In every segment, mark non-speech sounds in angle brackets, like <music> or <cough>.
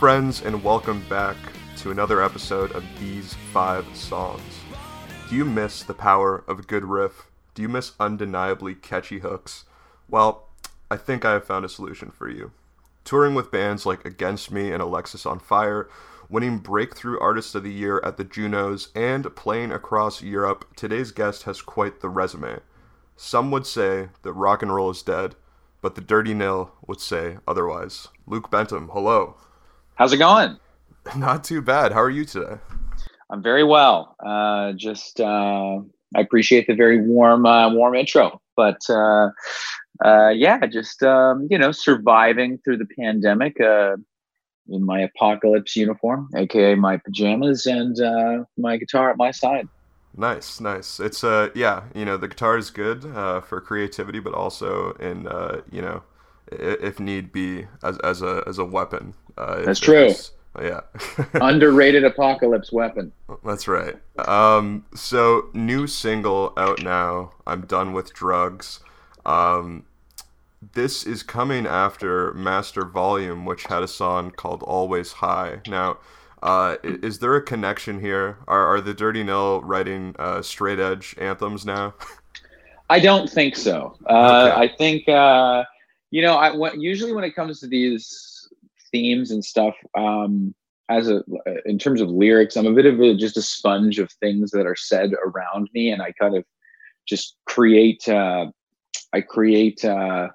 Friends, and welcome back to another episode of These Five Songs. Do you miss the power of a good riff? Do you miss undeniably catchy hooks? Well, I think I have found a solution for you. Touring with bands like Against Me and Alexisonfire, winning Breakthrough Artist of the Year at the Junos, and playing across Europe, today's guest has quite the resume. Some would say that rock and roll is dead, but the Dirty Nil would say otherwise. Luke Bentham, hello. How's it going? <laughs> Not too bad. How are you today? I'm very well. Uh, just uh, I appreciate the very warm, uh, warm intro. But uh, uh, yeah, just um, you know, surviving through the pandemic uh, in my apocalypse uniform, aka my pajamas, and my guitar at my side. Nice, nice. It's uh, yeah, you know, the guitar is good uh, for creativity, but also in uh, you know, if need be, as as a as a weapon. That's true. Yeah. <laughs> Underrated apocalypse weapon. That's right. Um, so new single out now. I'm done with drugs. Um, this is coming after Master Volume, which had a song called Always High. Now, uh, is there a connection here? Are, are the Dirty Nil writing uh, straight edge anthems now? I don't think so. Uh, okay. I think, uh, you know, I, usually when it comes to these themes and stuff um as a in terms of lyrics i'm a bit of a, just a sponge of things that are said around me and i kind of just create uh i create uh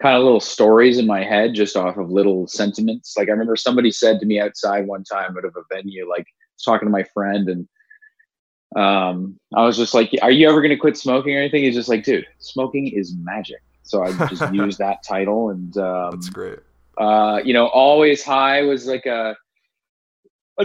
kind of little stories in my head just off of little sentiments. Like i remember somebody said to me outside one time out of a venue like talking to my friend and um i was just like are you ever going to quit smoking or anything? He's just like dude smoking is magic. So i just <laughs> used that title and um that's great uh, you know, always high was like a, a,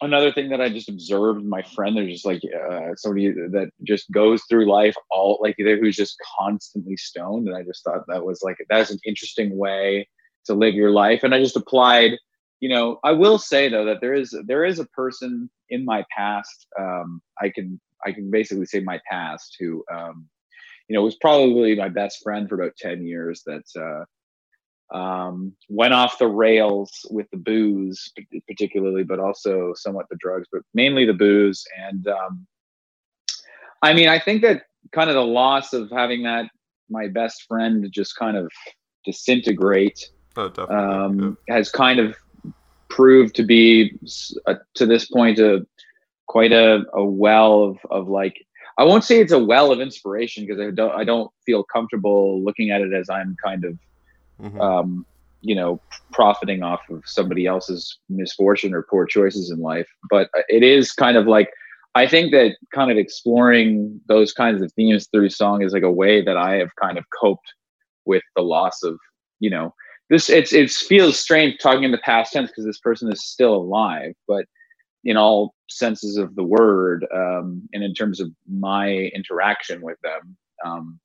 another thing that I just observed. My friend, there's just like uh, somebody that just goes through life all like who's just constantly stoned, and I just thought that was like that's an interesting way to live your life. And I just applied. You know, I will say though that there is there is a person in my past. Um, I can I can basically say my past who, um, you know, was probably my best friend for about ten years. That uh, um, went off the rails with the booze, particularly, but also somewhat the drugs, but mainly the booze. And um, I mean, I think that kind of the loss of having that my best friend just kind of disintegrate oh, um, yeah. has kind of proved to be uh, to this point a quite a, a well of, of like I won't say it's a well of inspiration because I don't I don't feel comfortable looking at it as I'm kind of mm-hmm. um, you know, profiting off of somebody else's misfortune or poor choices in life. But it is kind of like, I think that kind of exploring those kinds of themes through song is like a way that I have kind of coped with the loss of, you know, this. It's it feels strange talking in the past tense because this person is still alive, but in all senses of the word, um, and in terms of my interaction with them, um,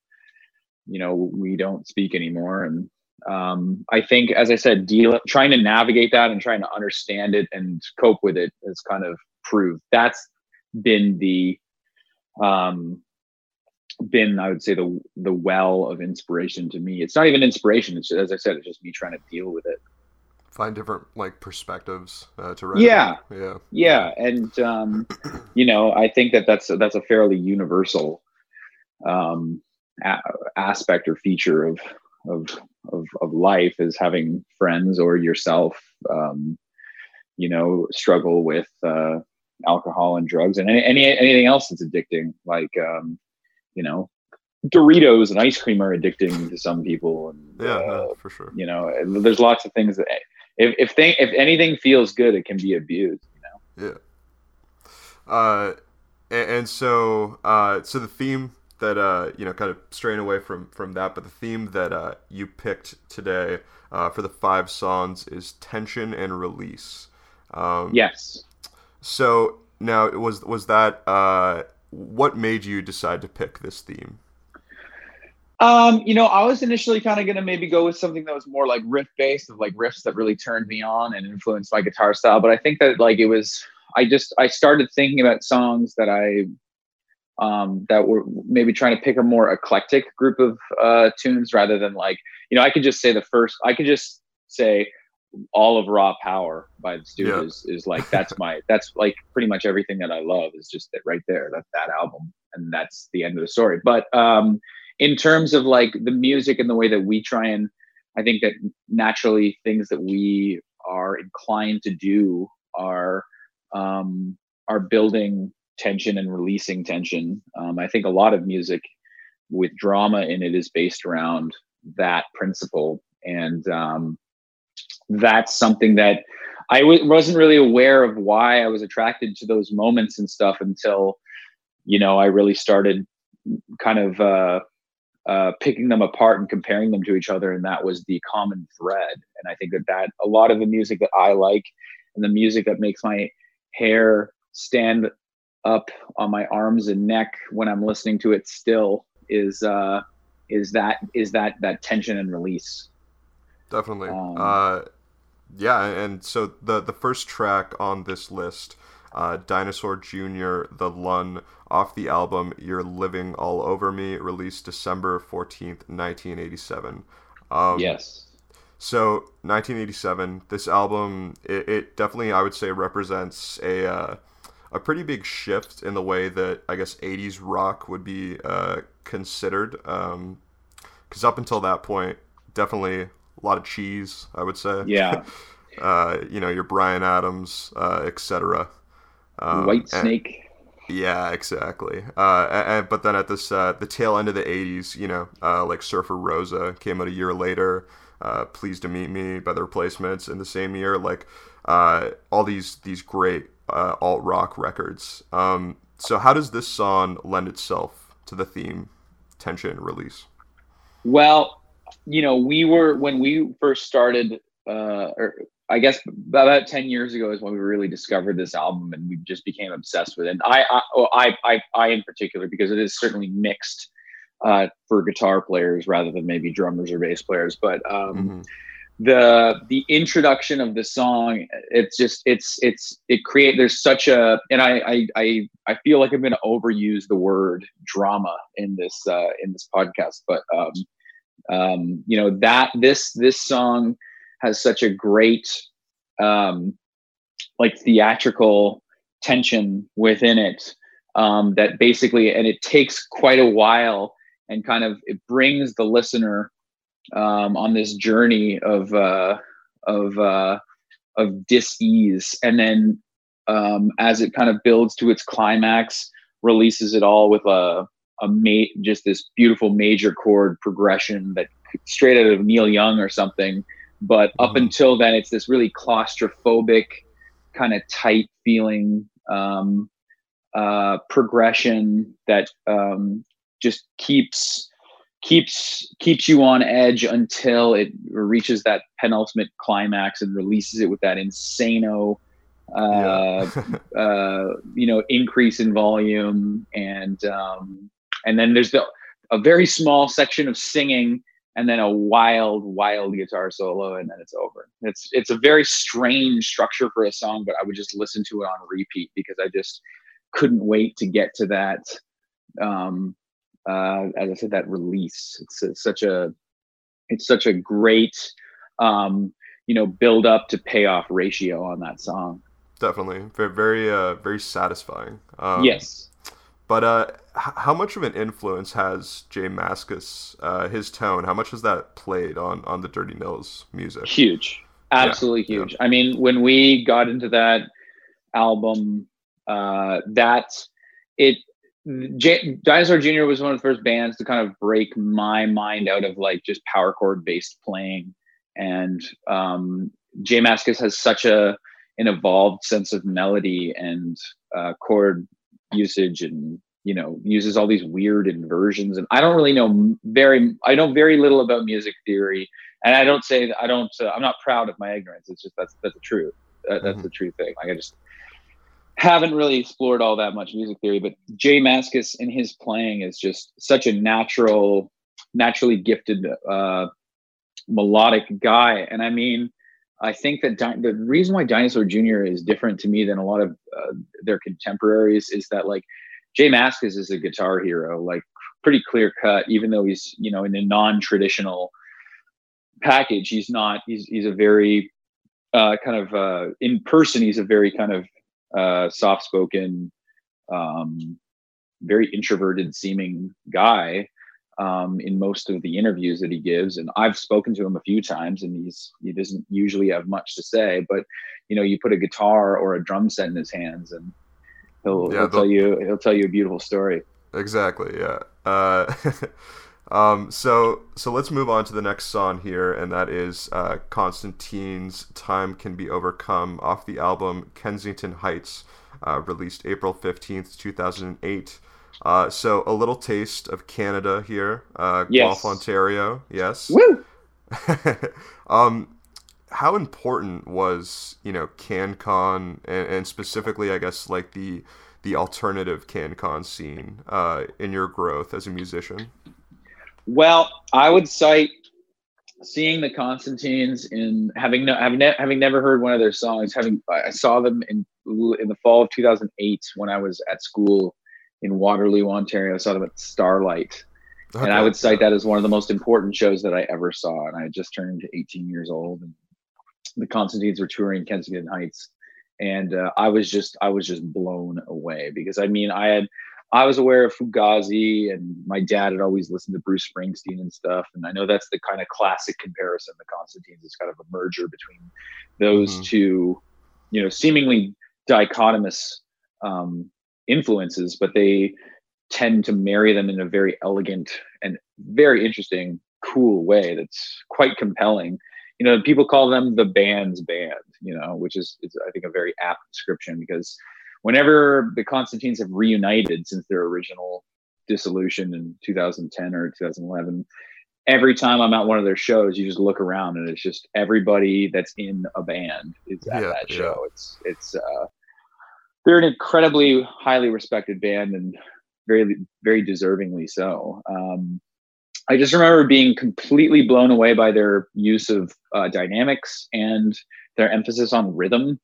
you know, we don't speak anymore, and um, I think, as I said, deal trying to navigate that and trying to understand it and cope with it has kind of proved that's been the um, been I would say the the well of inspiration to me. It's not even inspiration. It's just, as I said, it's just me trying to deal with it. Find different like perspectives uh, to read. Yeah, yeah, yeah, and um, you know, I think that that's that's a fairly universal um, a- aspect or feature of of of, of life is having friends or yourself um, you know struggle with uh, alcohol and drugs and any, any anything else that's addicting like um, you know Doritos and ice cream are addicting to some people and yeah uh, for sure. you know there's lots of things that if if thing if anything feels good it can be abused you know? Yeah. Uh and, and so uh so the theme that uh, you know, kind of straying away from from that, but the theme that uh, you picked today uh, for the five songs is tension and release. Um, yes. So now, was was that uh, what made you decide to pick this theme? Um, you know, I was initially kind of gonna maybe go with something that was more like riff based, of like riffs that really turned me on and influenced my guitar style. But I think that like it was, I just I started thinking about songs that I um, that were maybe trying to pick a more eclectic group of uh, tunes rather than like you know I could just say the first I could just say all of raw power by the Stooges yeah. is like that's my that's like pretty much everything that I love is just that right there that that album and that's the end of the story. But um, in terms of like the music and the way that we try and I think that naturally things that we are inclined to do are um, are building tension and releasing tension. Um, I think a lot of music with drama in it is based around that principle, and um, that's something that I w- wasn't really aware of why I was attracted to those moments and stuff until you know I really started kind of uh, uh, picking them apart and comparing them to each other, and that was the common thread. And I think that that a lot of the music that I like and the music that makes my hair stand up on my arms and neck when I'm listening to it still is uh, is that is that that tension and release. Definitely. Um, uh, yeah, and so the the first track on this list, uh, Dinosaur Jr. The Lung off the album You're Living All Over Me, released December 14th, 1987. Um, yes. So 1987, this album, it, it, definitely, I would say, represents a uh, a pretty big shift in the way that I guess 80s rock would be uh, considered. Because um, up until that point, definitely a lot of cheese, I would say. Yeah. <laughs> uh, you know, your Bryan Adams, uh, etc. Um, Whitesnake. Yeah, exactly. Uh, and, but then at this uh, the tail end of the '80s, you know, uh, like Surfer Rosa came out a year later. Uh, Pleased to Meet Me by the Replacements in the same year. Like uh, all these these great uh, alt rock records. Um, so how does this song lend itself to the theme, tension, release? Well, you know, we were when we first started, or I guess about 10 years ago is when we really discovered this album and we just became obsessed with it. And I, I, I, I, I in particular, because it is certainly mixed uh, for guitar players rather than maybe drummers or bass players. But um, mm-hmm. The the introduction of the song, it's just it's it's it create. There's such a, and I I I, I feel like I'm going to overuse the word drama in this uh, in this podcast, but um, um, you know that this this song has such a great um, like theatrical tension within it um, that basically and it takes quite a while and kind of it brings the listener um, on this journey of uh, of uh, of dis-ease and then um, as it kind of builds to its climax releases it all with a a ma- just this beautiful major chord progression that straight out of Neil Young or something but up mm-hmm. until then, it's this really claustrophobic, kind of tight feeling um, uh, progression that um, just keeps keeps keeps you on edge until it reaches that penultimate climax and releases it with that insano uh, yeah. <laughs> uh, you know increase in volume and um, and then there's the a very small section of singing and then a wild, wild guitar solo, and then it's over. It's it's a very strange structure for a song, but I would just listen to it on repeat because I just couldn't wait to get to that. Um, uh, as I said, that release. It's, it's such a it's such a great um, you know build up to payoff ratio on that song. Definitely, very very uh, very satisfying. Um, yes. But uh, how much of an influence has J Mascis, uh, his tone? How much has that played on on the Dirty Nils music? Huge, absolutely yeah, huge. Yeah. I mean, when we got into that album, uh, that it J- Dinosaur Jr. was one of the first bands to kind of break my mind out of like just power chord based playing, and um, J Mascis has such a an evolved sense of melody and uh, chord usage and you know uses all these weird inversions and i don't really know very i know very little about music theory and i don't say that i don't uh, i'm not proud of my ignorance it's just that's that's the truth uh, that's mm-hmm. the true thing like i just haven't really explored all that much music theory but J Mascis in his playing is just such a natural naturally gifted uh melodic guy and i mean I think that di- the reason why Dinosaur Jr. is different to me than a lot of uh, their contemporaries is that like J Mascis is a guitar hero, like pretty clear cut, even though he's, you know, in a non traditional package, he's not, he's, he's a very uh, kind of uh, in person, he's a very kind of uh, soft spoken, um, very introverted seeming guy um, in most of the interviews that he gives. And I've spoken to him a few times, and he's he doesn't usually have much to say. But you know, you put a guitar or a drum set in his hands, and he'll, yeah, he'll tell you he'll tell you a beautiful story. Exactly. Yeah. Uh, <laughs> um, so so let's move on to the next song here, and that is uh, Constantines "Time Can Be Overcome" off the album Kensington Heights, uh, released April fifteenth, two thousand eight. Uh, so a little taste of Canada here, uh, yes. Guelph, Ontario. Yes. Woo. <laughs> um, how important was you know CanCon and, and, specifically, I guess, like the the alternative CanCon scene uh, in your growth as a musician? Well, I would cite seeing the Constantines in having no, having, ne- having never heard one of their songs. Having I saw them in in the fall of 2008 when I was at school in Waterloo, Ontario. I saw them at Starlight. Okay. And I would cite that as one of the most important shows that I ever saw. And I just turned 18 years old, and the Constantines were touring Kensington Heights, and uh, I was just I was just blown away because I mean I had I was aware of Fugazi, and my dad had always listened to Bruce Springsteen and stuff, and I know that's the kind of classic comparison. The Constantines is kind of a merger between those mm-hmm. two, you know, seemingly dichotomous um, influences, but they tend to marry them in a very elegant and very interesting, cool way that's quite compelling. You know, people call them the band's band, you know, which is, is I think a very apt description because whenever the Constantines have reunited since their original dissolution in 2010 or 2011, every time I'm at one of their shows, you just look around and it's just everybody that's in a band is at yeah, that show. Yeah. It's it's uh, they're an incredibly highly respected band and very very deservingly so. Um, I just remember being completely blown away by their use of uh, dynamics and their emphasis on rhythm,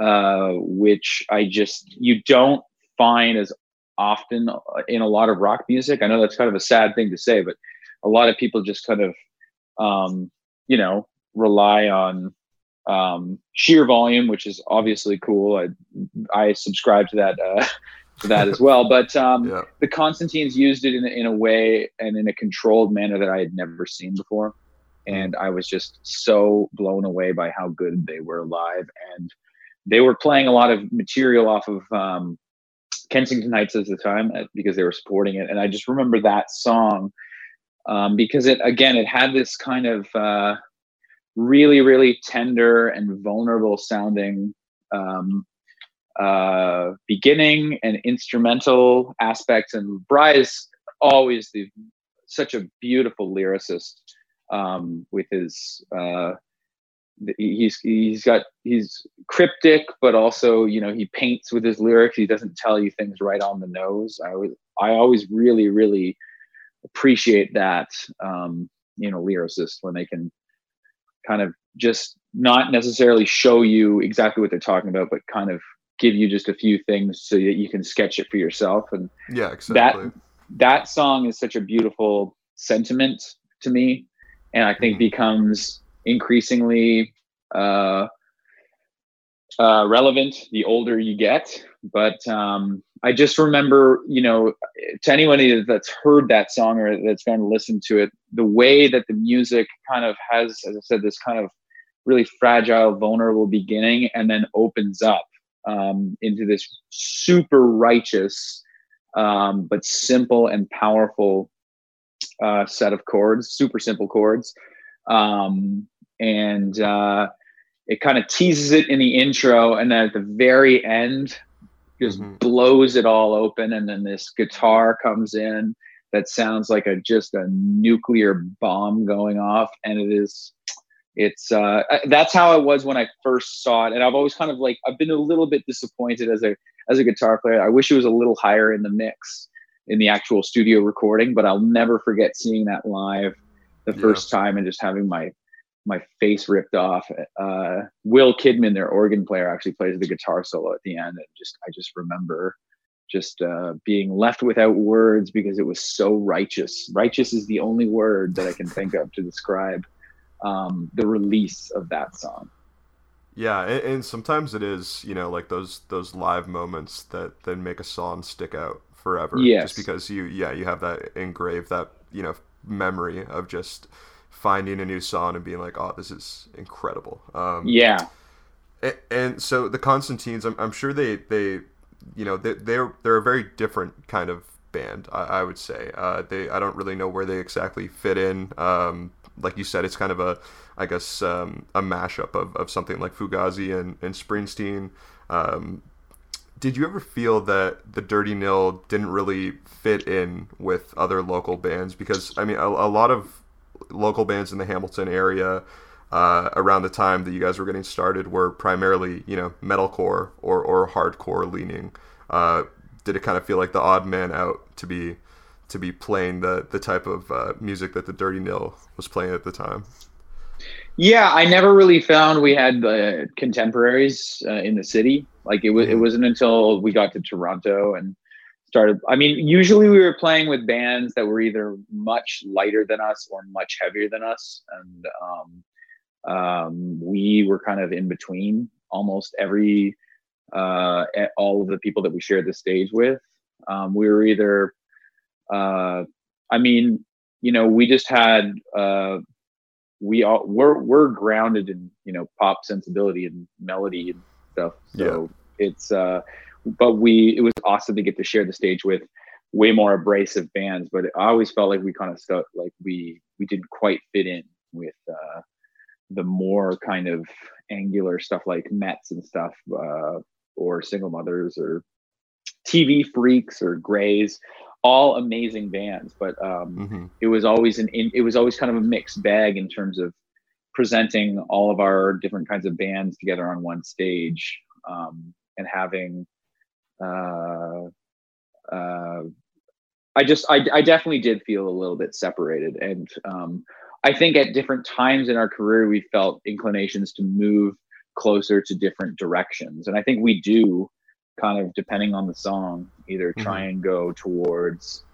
uh, which I just you don't find as often in a lot of rock music. I know that's kind of a sad thing to say, but a lot of people just kind of um, you know rely on um, sheer volume, which is obviously cool. I I subscribe to that uh, to that as well. But um, <laughs> yeah. the Constantines used it in in a way and in a controlled manner that I had never seen before, and I was just so blown away by how good they were live. And they were playing a lot of material off of um, Kensington Heights at the time uh, because they were supporting it, and I just remember that song um, because it again it had this kind of uh, really, really tender and vulnerable sounding um, uh, beginning and instrumental aspects. And Bry is always the, such a beautiful lyricist um, with his. Uh, he's he's got he's cryptic but also you know he paints with his lyrics he doesn't tell you things right on the nose i always i always really really appreciate that um you know lyricist when they can kind of just not necessarily show you exactly what they're talking about, but kind of give you just a few things so that you can sketch it for yourself. And yeah, exactly. That that song is such a beautiful sentiment to me, and I think mm-hmm. becomes increasingly uh, uh, relevant the older you get. But um, I just remember, you know, to anyone that's heard that song or that's going to listen to it, the way that the music kind of has, as I said, this kind of really fragile, vulnerable beginning and then opens up um, into this super righteous, um, but simple and powerful uh, set of chords, super simple chords. Um, and uh, it kind of teases it in the intro. And then at the very end, just mm-hmm. blows it all open. And then this guitar comes in that sounds like a just a nuclear bomb going off. And it is it's uh that's how I was when i first saw it and i've always kind of like i've been a little bit disappointed as a as a guitar player i wish it was a little higher in the mix in the actual studio recording but i'll never forget seeing that live the yeah. first time and just having my my face ripped off uh will kidman their organ player actually plays the guitar solo at the end and just i just remember just uh, being left without words because it was so righteous. Righteous is the only word that I can think of to describe um, the release of that song. Yeah, and, and, sometimes it is, you know, like those those live moments that then make a song stick out forever. Yes. Just because you, yeah, you have that engraved that you know memory of just finding a new song and being like, oh, this is incredible. Um, yeah. And, and, so the Constantines, I'm, I'm sure they they, you know, they, they're they're a very different kind of band. I, I would say. Uh, they I don't really know where they exactly fit in. Um, like you said, it's kind of a I guess um, a mashup of, of something like Fugazi and, and Springsteen. Um, did you ever feel that the Dirty Nil didn't really fit in with other local bands? Because I mean, a, a lot of local bands in the Hamilton area uh, around the time that you guys were getting started were primarily, you know, metalcore or, or hardcore leaning. Uh, did it kind of feel like the odd man out to be to be playing the the type of uh, music that the Dirty Nil was playing at the time? Yeah, I never really found we had uh, contemporaries uh, in the city. Like it was, it mm-hmm. wasn't until we got to Toronto and started. I mean, usually we were playing with bands that were either much lighter than us or much heavier than us, and um, um, we were kind of in between. Almost every, uh, all of the people that we shared the stage with, um, we were either. Uh, I mean, you know, we just had uh, we all we're we're grounded in you know pop sensibility and melody and stuff. So yeah. it's uh, but we it was awesome to get to share the stage with way more abrasive bands. But I always felt like we kind of stuck like we we didn't quite fit in with uh, the more kind of angular stuff like METZ and stuff, uh, or Single Mothers or TV Freaks or Greys all amazing bands, but um, mm-hmm. it was always an it was always kind of a mixed bag in terms of presenting all of our different kinds of bands together on one stage um, and having. Uh, uh, I just I, I definitely did feel a little bit separated, and um, I think at different times in our career we felt inclinations to move closer to different directions, and I think we do kind of depending on the song, either mm-hmm. try and go towards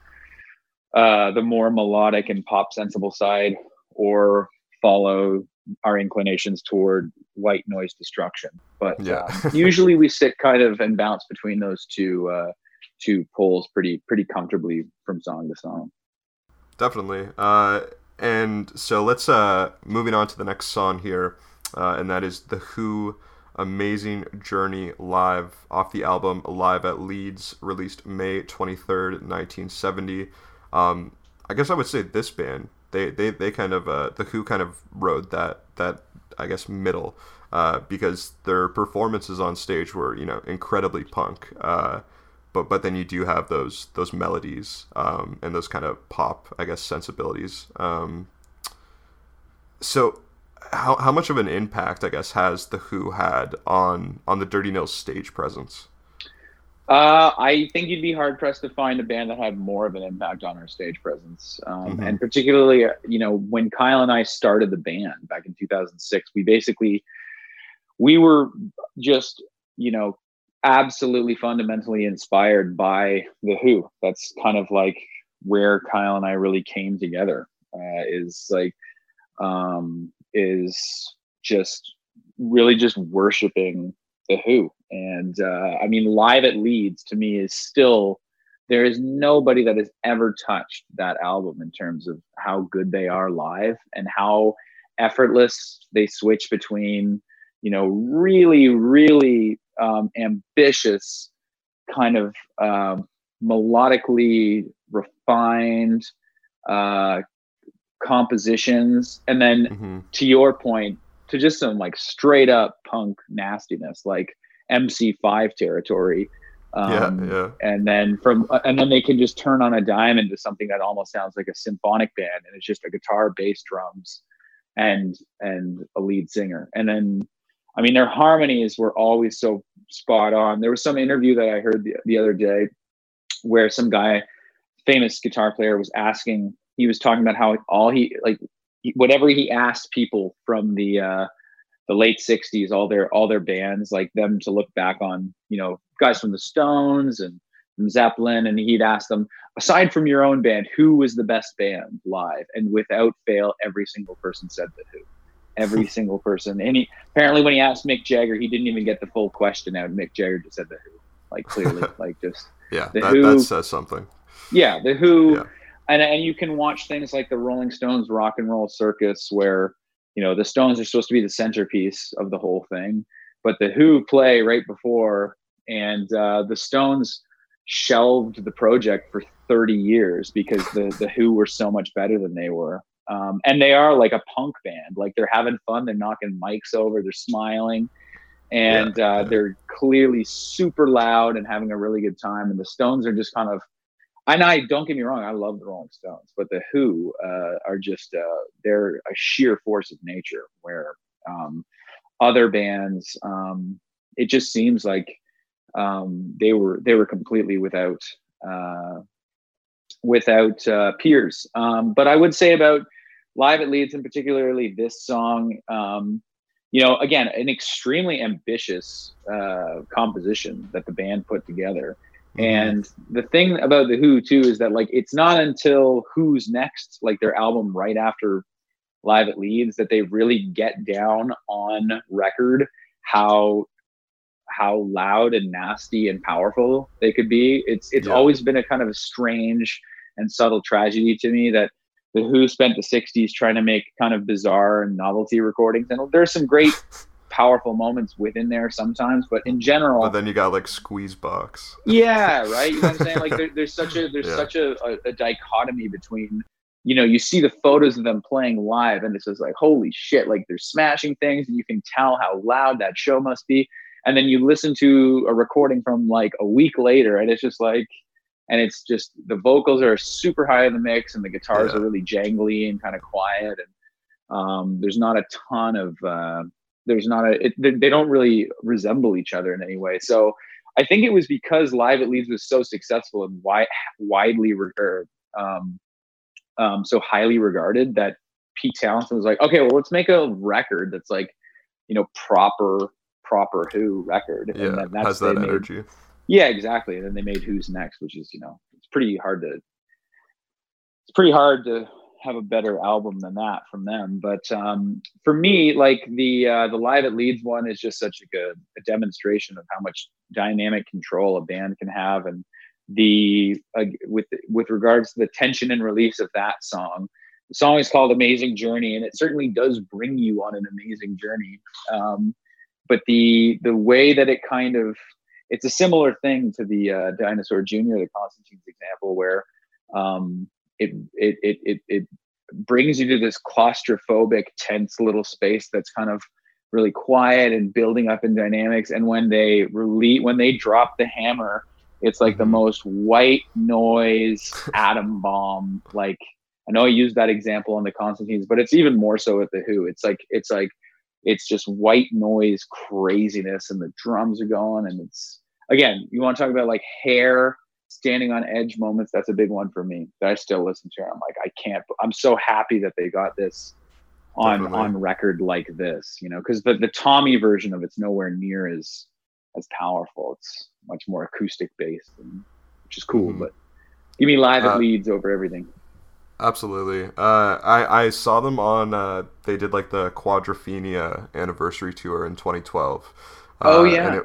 uh, the more melodic and pop sensible side, or follow our inclinations toward white noise destruction. But yeah. uh, usually we sit kind of and bounce between those two uh, two poles pretty pretty comfortably from song to song. Definitely. Uh, and so let's uh, moving on to the next song here, uh, and that is the Who Amazing Journey live off the album Live at Leeds, released May 23rd, 1970. Um, I guess I would say this band, they, they, they kind of, uh, The Who kind of rode that, that I guess, middle. Uh, because their performances on stage were, you know, incredibly punk. Uh, but but then you do have those those melodies um, and those kind of pop, I guess, sensibilities. Um, so how, how much of an impact, I guess, has the Who had on on the Dirty Nils stage presence? Uh, I think you'd be hard pressed to find a band that had more of an impact on our stage presence, um, mm-hmm. and particularly, you know, when Kyle and I started the band back in 2006, we basically we were just, you know, absolutely fundamentally inspired by the Who. That's kind of like where Kyle and I really came together. Uh, is like um, is just really just worshiping the Who. And uh, I mean, live at Leeds to me is still there is nobody that has ever touched that album in terms of how good they are live and how effortless they switch between you know really really um, ambitious kind of uh, melodically refined uh, compositions and then mm-hmm. to your point to just some like straight up punk nastiness like mc5 territory. Um, yeah, yeah. and then from and then they can just turn on a dime into something that almost sounds like a symphonic band and it's just a guitar bass drums and and a lead singer. And then i mean their harmonies were always so spot on. There was some interview that i heard the, the other day where some guy famous guitar player was asking he was talking about how all he like whatever he asked people from the uh the late 60s all their all their bands like them to look back on you know guys from the stones and from zeppelin and he'd ask them aside from your own band who was the best band live and without fail every single person said the who every <laughs> single person. And he apparently when he asked Mick Jagger, he didn't even get the full question out. Mick Jagger just said the Who, like clearly, <laughs> like just yeah, the that, Who- that says something. yeah, the Who, Yeah. and and you can watch things like the Rolling Stones Rock and Roll Circus, where you know the Stones are supposed to be the centerpiece of the whole thing, but the Who play right before, and uh, the Stones shelved the project for 30 years because the the Who were so much better than they were. Um, and they are like a punk band, like they're having fun, they're knocking mics over, they're smiling, and Yeah, uh, they're clearly super loud and having a really good time. And the Stones are just kind of and I don't get me wrong, I love the Rolling Stones, but the Who uh, are just uh, they're a sheer force of nature. Where um, other bands, um, it just seems like um, they were they were completely without uh, without uh, peers. Um, but I would say about live at Leeds, and particularly this song, um, you know, again, an extremely ambitious uh, composition that the band put together. Mhm. And the thing about the Who too is that like it's not until Who's next, like their album right after Live at Leeds, that they really get down on record how how loud and nasty and powerful they could be. It's it's Yeah. always been a kind of a strange and subtle tragedy to me that the Who spent the '60s trying to make kind of bizarre and novelty recordings, and there's some great, powerful moments within there sometimes. But in general, But then you got like Squeeze Box. yeah, <laughs> right. You know what I'm saying? Like there, there's such a there's Yeah. such a, a, a dichotomy between you know you see the photos of them playing live and it's just like holy shit like they're smashing things and you can tell how loud that show must be and then you listen to a recording from like a week later and it's just like and it's just the vocals are super high in the mix and the guitars Yeah. are really jangly and kind of quiet and um, there's not a ton of uh, there's not a it, they, they don't really resemble each other in any way so I think it was because Live at Leeds was so successful and wi- widely or, um, um, so highly regarded that Pete Townshend was like, okay, well, let's make a record that's like, you know, proper, proper Who record. Yeah, then that's has that made- energy. Yeah, exactly. And then they made Who's Next, which is, you know, it's pretty hard to, it's pretty hard to have a better album than that from them. But um, for me, like the uh, the Live at Leeds one is just such a good a demonstration of how much dynamic control a band can have, and the uh, with with regards to the tension and release of that song. The song is called "Amazing Journey," and it certainly does bring you on an amazing journey. Um, but the the way that it kind of it's a similar thing to the uh, Dinosaur Jr., the Constantine's example, where um, it, it it it it brings you to this claustrophobic, tense little space that's kind of really quiet and building up in dynamics. And when they release, when they drop the hammer, it's like the Mhm. most white noise <laughs> atom bomb. Like I know I used that example on the Constantines, but it's even more so at the Who. It's like it's like it's just white noise craziness and the drums are going and it's again you want to talk about like hair standing on edge moments that's a big one for me that i still listen to i'm like i can't i'm so happy that they got this on Definitely. on record like this you know because the, the tommy version of it's nowhere near as as powerful it's much more acoustic based and which is cool Mhm. but give me live Uh, at Leeds over everything Absolutely. Uh, I I saw them on. Uh, they did like the Quadrophenia anniversary tour in 2012. Oh, Uh, yeah.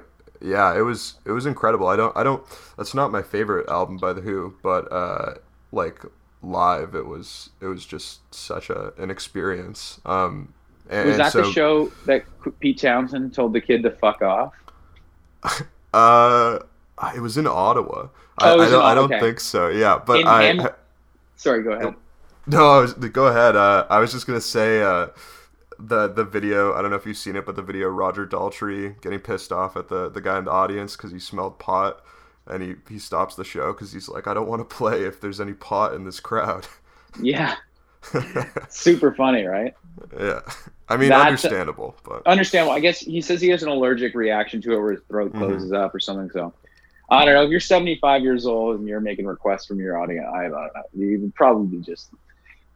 Yeah. It was it was incredible. I don't I don't. That's not my favorite album by the Who, but uh, like live, it was it was just such a an experience. Um, and, was that so, the show that pete townshend told the kid to fuck off <laughs> Uh, it was in Ottawa. I, Oh, it I don't I don't okay. think so. Yeah, but In I. Sorry go ahead No, I was, go ahead. Uh, I was just gonna say uh, the the video. I don't know if you've seen it, but the video Roger Daltrey getting pissed off at the the guy in the audience because he smelled pot, and he he stops the show because he's like, I don't want to play if there's any pot in this crowd. <laughs> yeah super funny right yeah, I mean, That's- understandable, but understandable. I guess he says he has an allergic reaction to it where his throat Mhm. closes up or something. So I don't know. If you're 75 years old and you're making requests from your audience, I don't know. You would probably just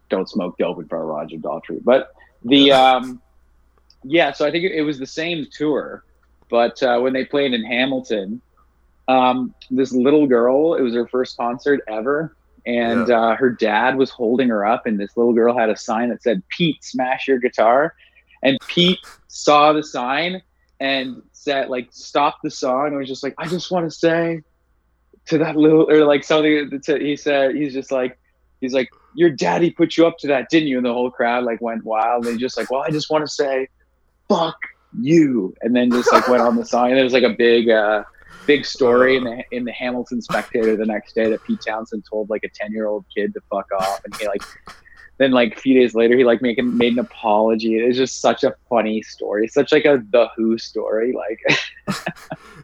don't smoke dope in front of Roger Daltrey. But the um, yeah, so I think it, it was the same tour, but uh, when they played in Hamilton, um, this little girl, it was her first concert ever. And uh, her dad was holding her up, and this little girl had a sign that said, Pete, smash your guitar. And Pete saw the sign and said like stopped the song and was just like, I just want to say to that little or like something to, he said he's just like he's like your daddy put you up to that didn't you? And the whole crowd like went wild. They just like well i just want to say fuck you. And then just like went on the song. And there was like a big uh big story in the in the hamilton spectator the next day that pete townshend told like a 10 year old kid to fuck off. And he like then like a few days later he like making made an apology. It's just such a funny story. Such like a the who story like. <laughs>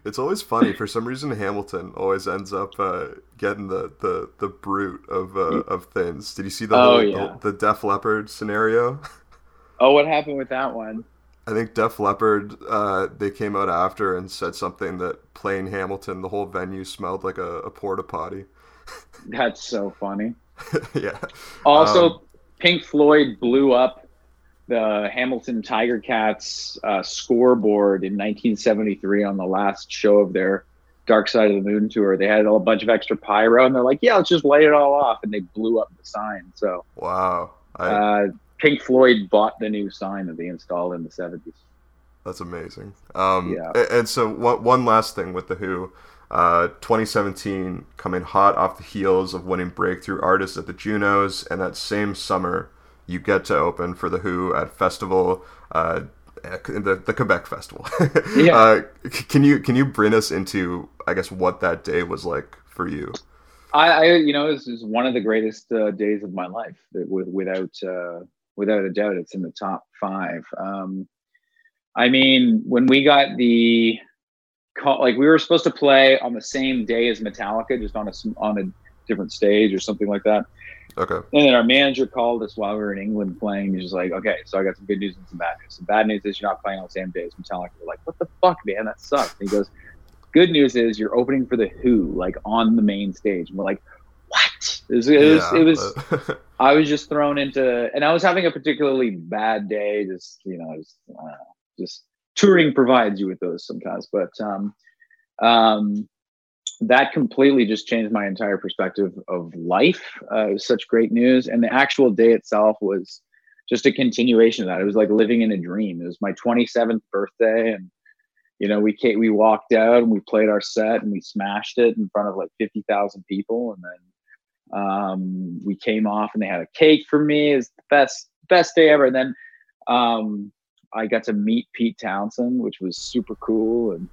It's always funny. For some reason hamilton always ends up uh, getting the the the brute of uh, of things. Did you see the Oh, whole yeah. the, the def leppard scenario? Oh what happened with that one? I think Def Leppard, uh, they came out after and said something that playing Hamilton, the whole venue smelled like a, a porta potty. <laughs> that's so funny. <laughs> Yeah. Also, Um, Pink Floyd blew up the Hamilton Tiger Cats uh, scoreboard in 1973 on the last show of their Dark Side of the Moon tour. They had a bunch of extra pyro, and they're like, "Yeah, let's just light it all off," and they blew up the sign. So Wow. I, uh, Pink Floyd bought the new sign that they installed in the 70s. that's amazing. Um, Yeah. And so, one, one last thing with The Who. Uh, 2017 coming hot off the heels of winning Breakthrough Artist at the Junos, and that same summer, you get to open for The Who at Festival. Uh, the, the Quebec Festival. <laughs> Yeah. Uh, can you can you bring us into I guess what that day was like for you? I, I you know, this is one of the greatest uh, days of my life. That with, without uh, without a doubt, it's in the top five. Um, I mean, when we got the call, like we were supposed to play on the same day as Metallica, just on a on a different stage or something like that. Okay. And then our manager called us while we were in England playing. He's just like, okay, so I got some good news and some bad news. The bad news is you're not playing on the same day as Metallica. We're like, what the fuck, man? That sucks. And he goes, good news is you're opening for the Who, like on the main stage. And we're like, what? It was, it was, it was but- I was just thrown into, and I was having a particularly bad day. Just you know, just, I don't know, just touring provides you with those sometimes. But um, um, that completely just changed my entire perspective of life. Uh, it was such great news, and the actual day itself was just a continuation of that. It was like living in a dream. It was my 27th birthday, and you know, we we walked out and we played our set and we smashed it in front of like 50,000 people, and then um, we came off and they had a cake for me. It's the best best day ever. And then um, I got to meet Pete Townshend, which was super cool. And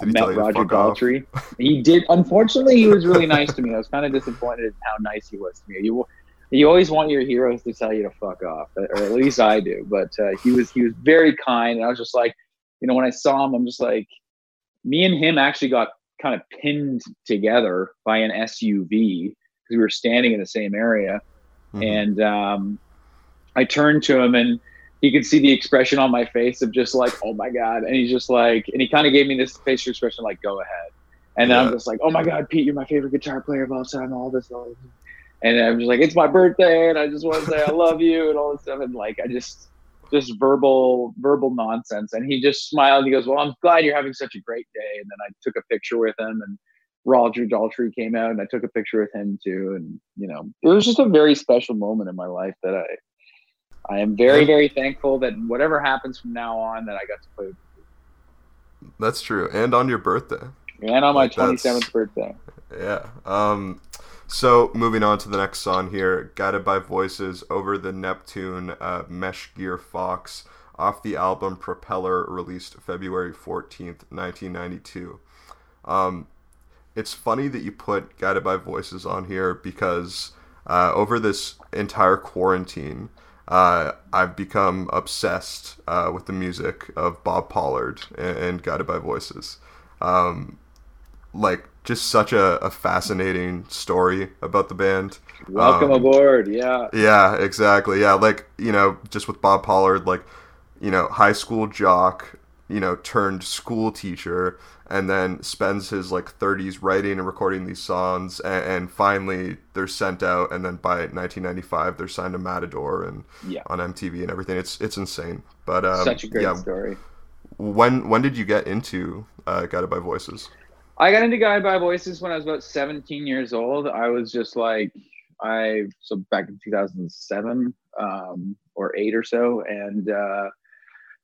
I Did tell met Roger? Daltrey. He did. Unfortunately, he was really nice to me. I was kind of disappointed in how nice he was to me. You you always want your heroes to tell you to fuck off, or at least I do. But uh, he was he was very kind, and I was just like, you know, when I saw him, I'm just like, me and him actually got kind of pinned together by an SUV because we were standing in the same area, Mhm. and um, I turned to him and he could see the expression on my face of just like, oh my God. And he's just like, and he kind of gave me this facial expression like, go ahead. And then I'm just like, oh my God, Pete, you're my favorite guitar player of all time, all this, all this. And I'm just like, it's my birthday and I just want to say I love you and all this stuff. And like, I just, just verbal, verbal nonsense. And he just smiled. And he goes, well, I'm glad you're having such a great day. And then I took a picture with him and Roger Daltrey came out and I took a picture with him too. And, you know, it was just a very special moment in my life that I, I am very, very thankful that whatever happens from now on, that I got to play with That's true. And on your birthday. And on my Like, that's- 27th birthday. Yeah. Um so moving on to the next song here, Guided by Voices over the Neptune uh, Mesh Gear Fox off the album Propeller released February 14th, 1992. Um it's funny that you put Guided by Voices on here because uh, over this entire quarantine, uh, I've become obsessed uh, with the music of Bob Pollard and, and Guided by Voices. Um, like just such a, a fascinating story about the band. Welcome Um, aboard. Yeah. Yeah, exactly. Yeah, like you know, just with Bob Pollard, like you know, high school jock, you know, turned school teacher, and then spends his like 30s writing and recording these songs, and, and finally they're sent out, and then by 1995 they're signed to Matador and Yeah. on MTV and everything. It's it's insane. But um, Such a great yeah, story. when when did you get into uh, Guided by Voices? I got into Guided by Voices when I was about 17 years old. I was just like, I, so back in 2007 um, or eight or so. And uh,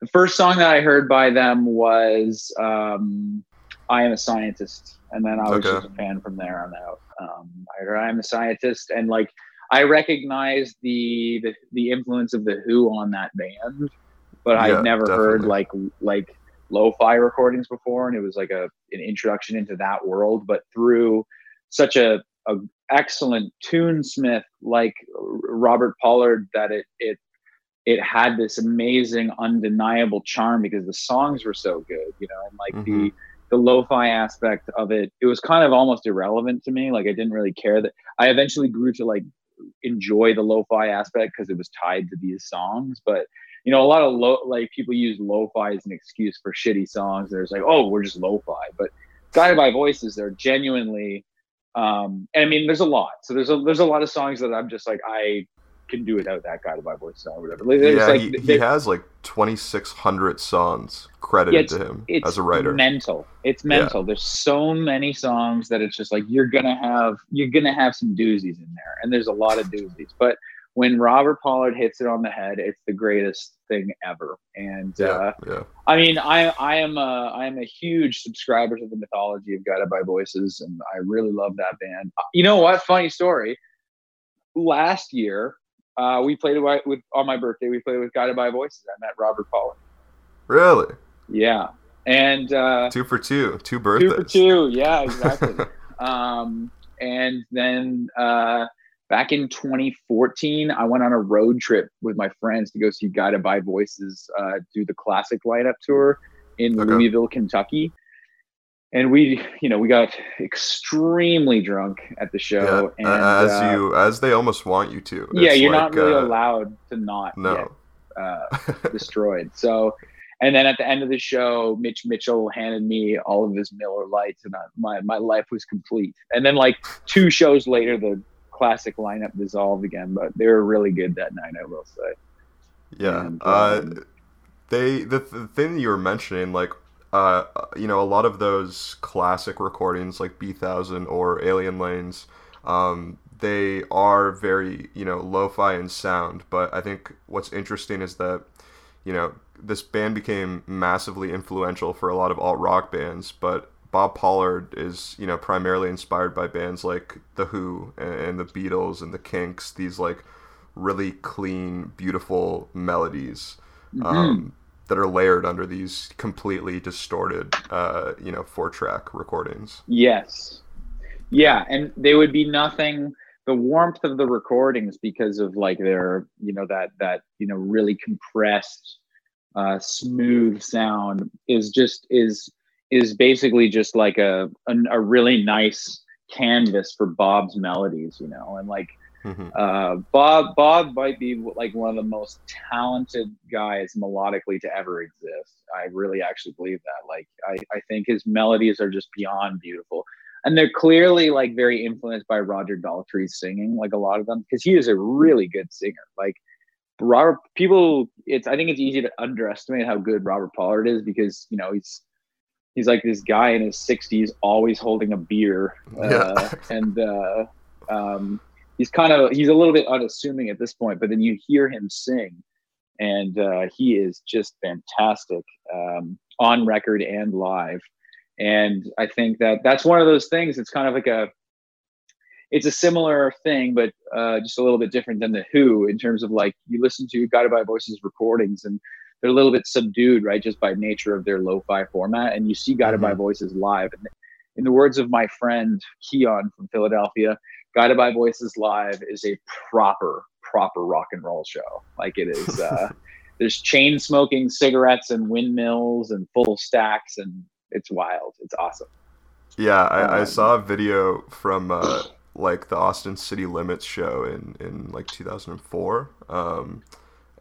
the first song that I heard by them was um, "I Am a Scientist," and then I was Okay. just a fan from there on out. Um, I heard "I Am a Scientist," and like I recognized the the, the influence of the Who on that band, but Yeah, I'd never heard like like lo-fi recordings before, and it was like a an introduction into that world. But through such a, a excellent tunesmith like Robert Pollard, that it it it had this amazing, undeniable charm because the songs were so good, you know, and like the Mhm. the lo-fi aspect of it, it was kind of almost irrelevant to me. Like I didn't really care that I eventually grew to like enjoy the lo-fi aspect because it was tied to these songs. But you know, a lot of lo like people use lo-fi as an excuse for shitty songs. There's like, oh, we're just lo-fi. But guided by voices, they're genuinely um and I mean there's a lot. So there's a there's a lot of songs that I'm just like I can do without that guided by voices or whatever. Like, yeah, like he, he has like 2,600 songs credited it's- to him as a writer. mental. It's mental. There's so many songs that it's just like you're gonna have you're gonna have some doozies in there and there's a lot of doozies. But when robert pollard hits it on the head it's the greatest thing ever. And yeah, uh, yeah. i mean i i am a i am a huge subscriber to the mythology of guided by voices and i really love that band. You know what? Funny story. Last year uh, we played with, with on my birthday we played with guided by voices i met robert pollard Really? yeah and uh Two for two. Two birthdays. two for <laughs> two yeah exactly um and then uh back in 2014 i went on a road trip with my friends to go see guided by voices uh do the classic lineup tour in Okay. louisville kentucky and we you know we got extremely drunk at the yeah, show and as uh, you as they almost want you to. yeah you're like, not really uh, allowed to not No. get uh, <laughs> destroyed. So, and then at the end of the show, Mitch Mitchell handed me all of his Miller Lights, and I, my my life was complete. And then like two shows later, the classic lineup dissolved again, but they were really good that night, I will say. Yeah. And, uh, um, they the, the thing that you were mentioning, like, uh, you know, a lot of those classic recordings, like Bee Thousand or Alien Lanes, um, they are very you know lo-fi in sound. But I think what's interesting is that you know this band became massively influential for a lot of alt rock bands, but Bob Pollard is, you know, primarily inspired by bands like The Who and, and the Beatles and the Kinks. These like really clean, beautiful melodies Mm-hmm. um, that are layered under these completely distorted, uh, you know, four track recordings. Yes. Yeah, and they would be nothing the warmth of the recordings because of like their, you know, that that, you know, really compressed uh smooth sound is just is is basically just like a a, a really nice canvas for Bob's melodies, you know, and like hmm uh, Bob Bob might be like one of the most talented guys melodically to ever exist. I really actually believe that. Like I, I think his melodies are just beyond beautiful. And they're clearly like very influenced by Roger Daltrey's singing, like a lot of them, because he is a really good singer. Like Robert people it's I think it's easy to underestimate how good Robert Pollard is because, you know, he's he's like this guy in his 60s always holding a beer. Uh, Yeah. and uh um he's kind of he's a little bit unassuming at this point but then you hear him sing and uh, he is just fantastic um, on record and live. And i think that that's one of those things it's kind of like a it's a similar thing but uh, just a little bit different than the who in terms of like you listen to guided by voices recordings and they're a little bit subdued right just by nature of their lo-fi format. And you see guided by voices live. And in the words of my friend keon from philadelphia Guided by Voices Live is a proper, proper rock and roll show. Like it is. Uh, <laughs> there's chain smoking cigarettes and windmills and full stacks, and it's wild. It's awesome. Yeah, I, I Um, saw a video from uh, like the Austin City Limits show in, in like 2004. Um,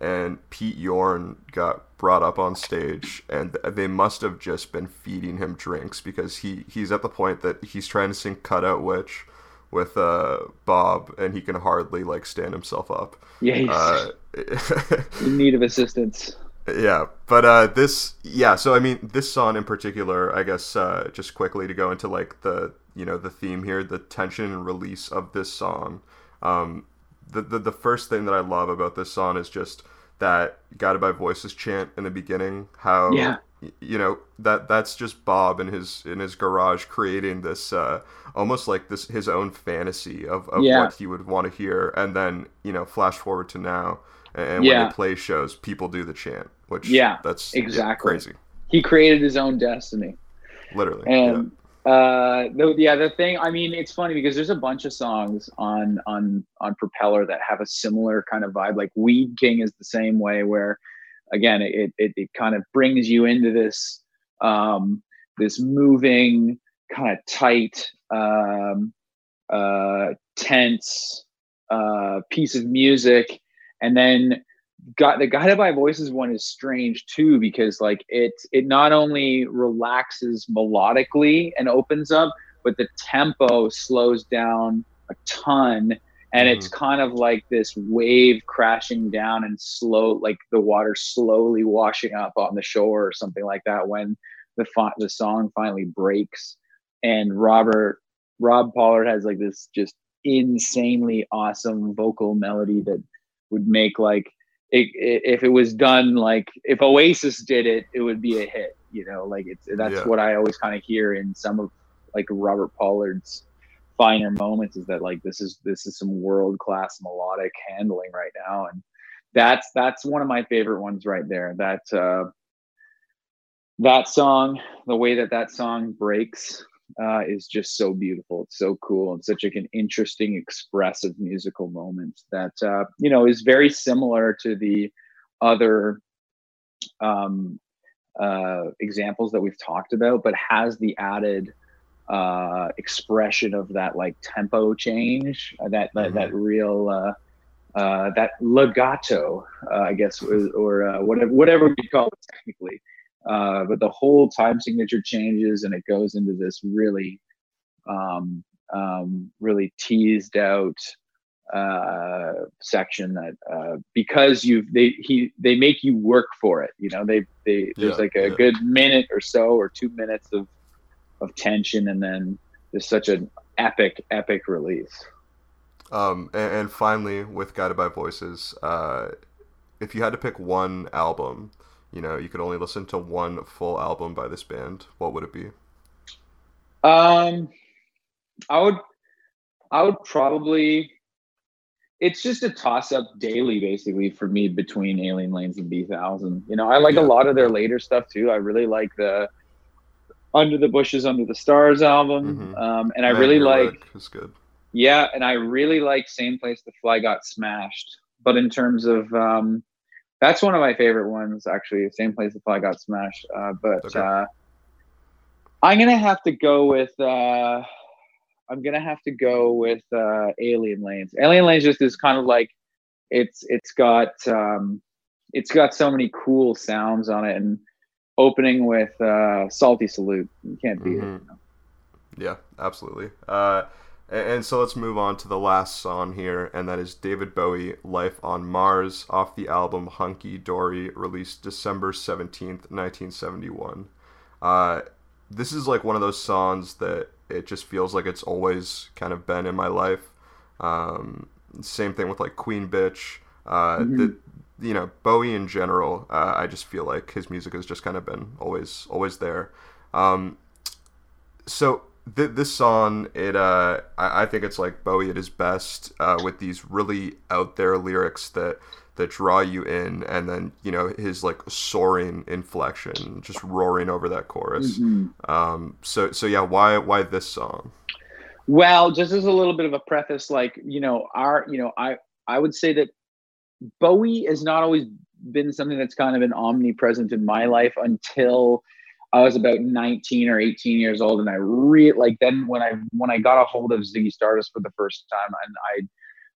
and Pete Yorn got brought up on stage, and they must have just been feeding him drinks because he, he's at the point that he's trying to sing "Cutout Witch" with uh, Bob, and he can hardly like stand himself up. Yeah, he's Uh, <laughs> in need of assistance. yeah, but uh, this, yeah. So I mean, this song in particular, I guess, uh, just quickly to go into like the, you know, the theme here, the tension and release of this song. Um, the, the the first thing that I love about this song is just that guided by voices chant in the beginning how Yeah. You know that that's just bob in his in his garage creating this uh almost like this his own fantasy of, of Yeah. what he would want to hear and then you know flash forward to now and, and when Yeah. they play shows people do the chant which Yeah, that's exactly. crazy He created his own destiny. literally And uh, the, yeah, the thing. I mean, it's funny because there's a bunch of songs on on on Propeller that have a similar kind of vibe. Like Weed King is the same way, where again, it it, it kind of brings you into this um, this moving, kind of tight, um, uh, tense uh, piece of music, and then got the guided by voices one is strange too because like it it not only relaxes melodically and opens up but the tempo slows down a ton and it's mm-hmm. kind of like this wave crashing down and slow like the water slowly washing up on the shore or something like that when the the song finally breaks and robert rob pollard has like this just insanely awesome vocal melody that would make like it, it, if it was done like if Oasis did it, it would be a hit. You know, like it's that's Yeah. what I always kind of hear in some of like Robert Pollard's finer moments is that like this is this is some world class melodic handling right now, and that's that's one of my favorite ones right there. That uh, that song, the way that that song breaks. Uh, is just so beautiful. It's so cool and such like an interesting, expressive musical moment that uh, you know is very similar to the other um, uh, examples that we've talked about, but has the added uh, expression of that like tempo change, uh, that that, that real uh, uh, that legato, uh, I guess, or, or uh, whatever whatever we call it technically. Uh, but the whole time signature changes and it goes into this really, um, um, really teased out uh, section that uh, because you they he they make you work for it. You know, they they there's Yeah, like a yeah. good minute or so or two minutes of of tension, and then just such an epic epic release. Um, and, and finally, with Guided by Voices, uh, if you had to pick one album, you know, you could only listen to one full album by this band, what would it be? Um, I would, I would probably. It's just a toss up daily, basically, for me between Alien Lanes and Bee Thousand. You know, I like Yeah. a lot of their later stuff too. I really like the Under the Bushes, Under the Stars album, Mhm. um, and I Man, really like is good. yeah, and I really like Same Place the Fly Got Smashed. But in terms of um, that's one of my favorite ones actually. Same Place the Fly Got Smashed. Uh, but Okay. uh, I'm gonna have to go with. Uh, I'm gonna have to go with uh, Alien Lanes. Alien Lanes just is kind of like it's it's got um, it's got so many cool sounds on it, and opening with uh, Salty Salute, you can't beat Mhm. it. Yeah, absolutely. Uh, and, and so let's move on to the last song here, and that is David Bowie, Life on Mars, off the album Hunky Dory, released December 17th, 1971. Uh, this is like one of those songs that it just feels like it's always kind of been in my life. Um, same thing with like Queen Bitch. Uh, the, you know, Bowie in general, uh, I just feel like his music has just kind of been always, always there. Um, so th- this song, it uh, I-, I think it's like Bowie at his best uh, with these really out there lyrics that that draw you in, and then you know his like soaring inflection, just roaring over that chorus. Mhm. Um, so so yeah, why why this song? Well, just as a little bit of a preface, like you know, our you know, I I would say that Bowie has not always been something that's kind of an omnipresent in my life until I was about 19 or 18 years old, and I re like then when I when I got a hold of Ziggy Stardust for the first time, and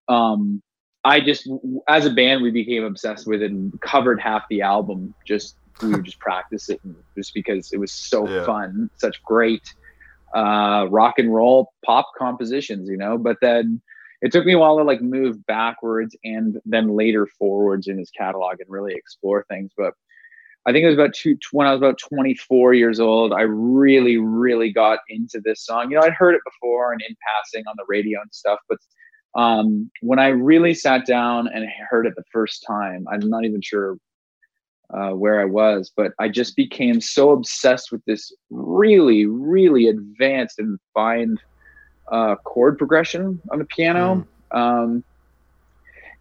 I um I just as a band we became obsessed with it and covered half the album just we would just practice it and just because it was so Yeah. fun, such great uh, rock and roll pop compositions, you know. But then it took me a while to like move backwards and then later forwards in his catalog and really explore things. But I think it was about two, when I was about 24 years old, I really, really got into this song. You know, I'd heard it before and in passing on the radio and stuff, but um, when I really sat down and heard it the first time, I'm not even sure uh, where I was, but I just became so obsessed with this really, really advanced and refined uh, chord progression on the piano. Mm. Um,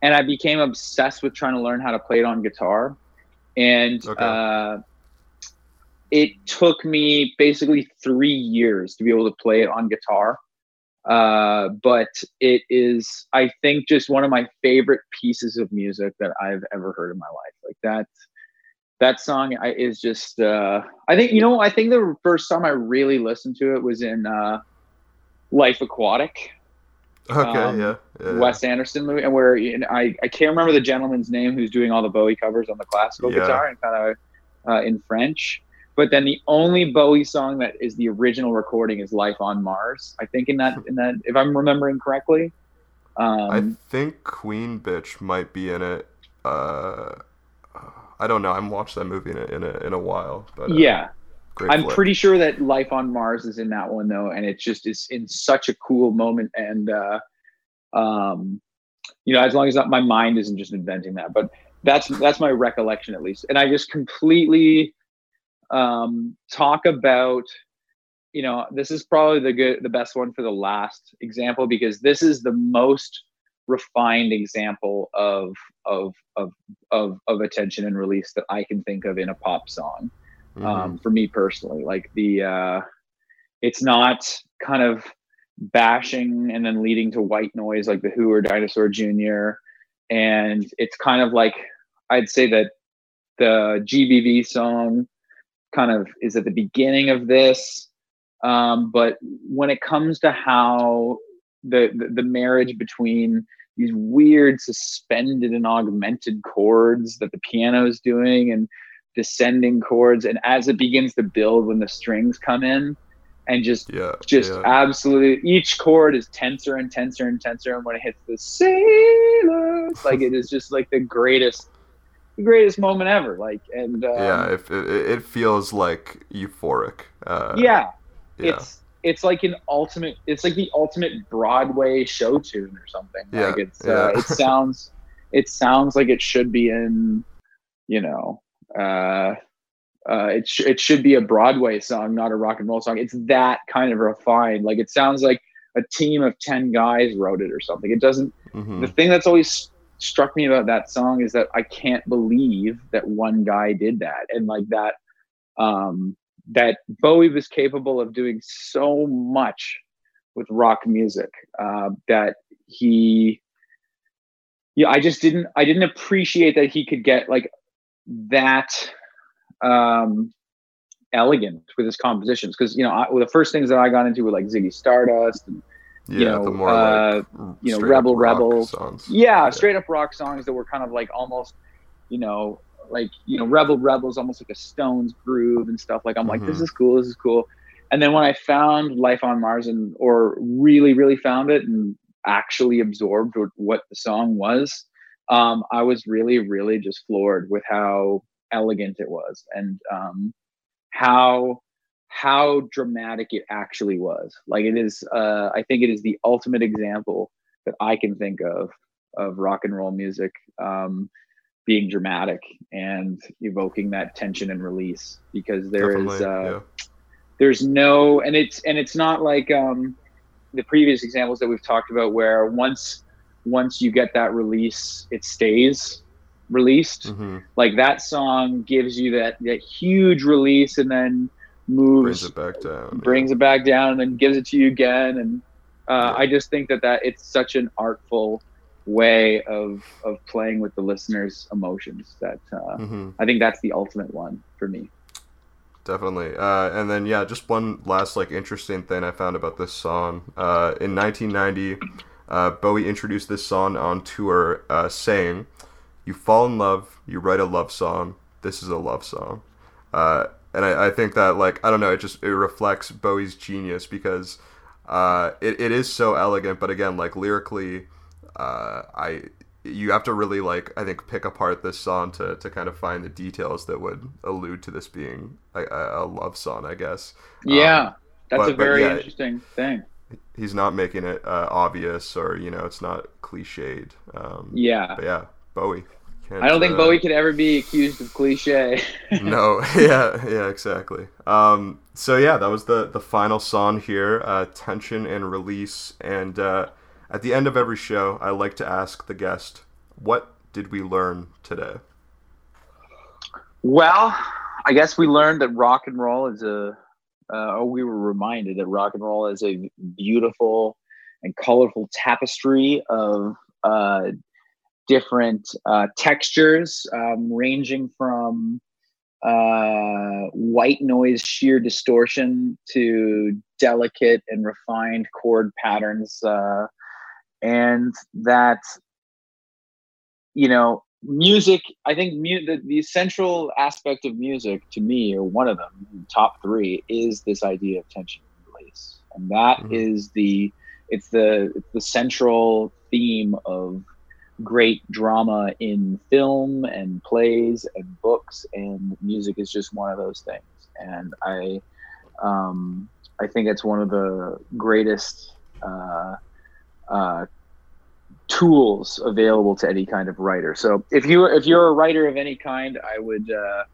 and I became obsessed with trying to learn how to play it on guitar. And okay. uh, it took me basically three years to be able to play it on guitar. Uh, but it is, I think, just one of my favorite pieces of music that I've ever heard in my life. Like that, that song is just. Uh, I think you know. I think the first time I really listened to it was in uh, Life Aquatic. Okay, um, yeah, yeah, Wes Anderson movie, and where know, I I can't remember the gentleman's name who's doing all the Bowie covers on the classical yeah. guitar and kind of uh, in French. But then the only Bowie song that is the original recording is "Life on Mars." I think in that in that if I'm remembering correctly. Um, I think Queen Bitch might be in it. Uh, I don't know. I haven't watched that movie in a in a, in a while. But uh, yeah, I'm flick. pretty sure that Life on Mars is in that one though, and it just is in such a cool moment. And uh, um, you know, as long as not, my mind isn't just inventing that, but that's that's my recollection at least. And I just completely um, talk about you know this is probably the good the best one for the last example because this is the most refined example of of of of, of attention and release that i can think of in a pop song mm-hmm. um, for me personally like the uh it's not kind of bashing and then leading to white noise like the who or dinosaur jr and it's kind of like i'd say that the gbv song kind of is at the beginning of this. Um, but when it comes to how the, the, the marriage between these weird suspended and augmented chords that the piano is doing and descending chords and as it begins to build when the strings come in and just yeah, just yeah. absolutely each chord is tenser and tenser and tenser and when it hits the sailors like it is just like the greatest the greatest moment ever. Like, and um, yeah, it, it, it, feels like euphoric. Uh, yeah, yeah, it's it's like an ultimate. It's like the ultimate Broadway show tune or something. Yeah, like it's uh, it sounds it sounds like it should be in, you know, uh, uh, it sh- it should be a Broadway song, not a rock and roll song. It's that kind of refined. Like it sounds like a team of ten guys wrote it or something. It doesn't. Mm-hmm. The thing that's always struck me about that song is that I can't believe that one guy did that and like that um that Bowie was capable of doing so much with rock music uh, that he yeah I just didn't I didn't appreciate that he could get like that um elegant with his compositions because you know I, well, the first things that I got into were like Ziggy Stardust and yeah, you know, the more uh, like you know, Rebel Rebel songs. Yeah, yeah, straight up rock songs that were kind of like almost, you know, like you know, Rebel Rebels almost like a Stones groove and stuff. Like I'm mm-hmm. like, this mm-hmm. is cool, this is cool. And then when I found Life on Mars and or really, really found it and actually absorbed what the song was, um, I was really, really just floored with how elegant it was and um, how how dramatic it actually was. Like it is, uh, I think it is the ultimate example that I can think of of rock and roll music um, being dramatic and evoking that tension and release because there Definitely, is, uh, yeah. there's no, and it's and it's not like um, the previous examples that we've talked about where once once you get that release, it stays released. Mm-hmm. Like that song gives you that that huge release and then moves, brings it back down, brings yeah. it back down, and then gives it to you again. And uh, yeah. I just think that that it's such an artful way of of playing with the listener's emotions that uh, mm-hmm. I think that's the ultimate one for me. Definitely, uh, and then yeah, just one last like interesting thing I found about this song. Uh, in 1990, uh, Bowie introduced this song on tour, uh, saying, "You fall in love, you write a love song. This is a love song." and I, I think that like I don't know, it just it reflects Bowie's genius because uh, it, it is so elegant, but again, like lyrically, uh, I you have to really like I think pick apart this song to, to kind of find the details that would allude to this being a, a love song, I guess. Yeah, um, that's but, a very yeah, interesting thing. He's not making it uh, obvious or you know it's not cliched. Um, yeah, but yeah, Bowie. I don't think uh, Bowie could ever be accused of cliche. <laughs> no, <laughs> yeah, yeah, exactly. Um, so yeah, that was the the final song here, uh, tension and release. And uh, at the end of every show, I like to ask the guest, "What did we learn today?" Well, I guess we learned that rock and roll is a, uh, we were reminded that rock and roll is a beautiful and colorful tapestry of uh, different uh, textures, um, ranging from uh, white noise sheer distortion to delicate and refined chord patterns. Uh, and that, you know, music, I think mu- the, the central aspect of music to me, or one of them, top three, is this idea of tension and release. And that mm-hmm. is the, it's the, it's the central theme of great drama in film and plays and books and music is just one of those things and i um, i think it's one of the greatest uh, uh, tools available to any kind of writer so if you if you're a writer of any kind i would uh,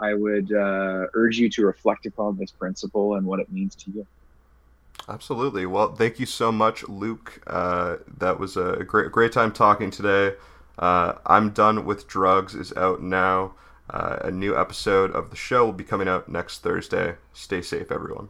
i would uh, urge you to reflect upon this principle and what it means to you Absolutely. Well, thank you so much, Luke. Uh, that was a great, great time talking today. Uh, I'm done with drugs is out now. Uh, a new episode of the show will be coming out next Thursday. Stay safe, everyone.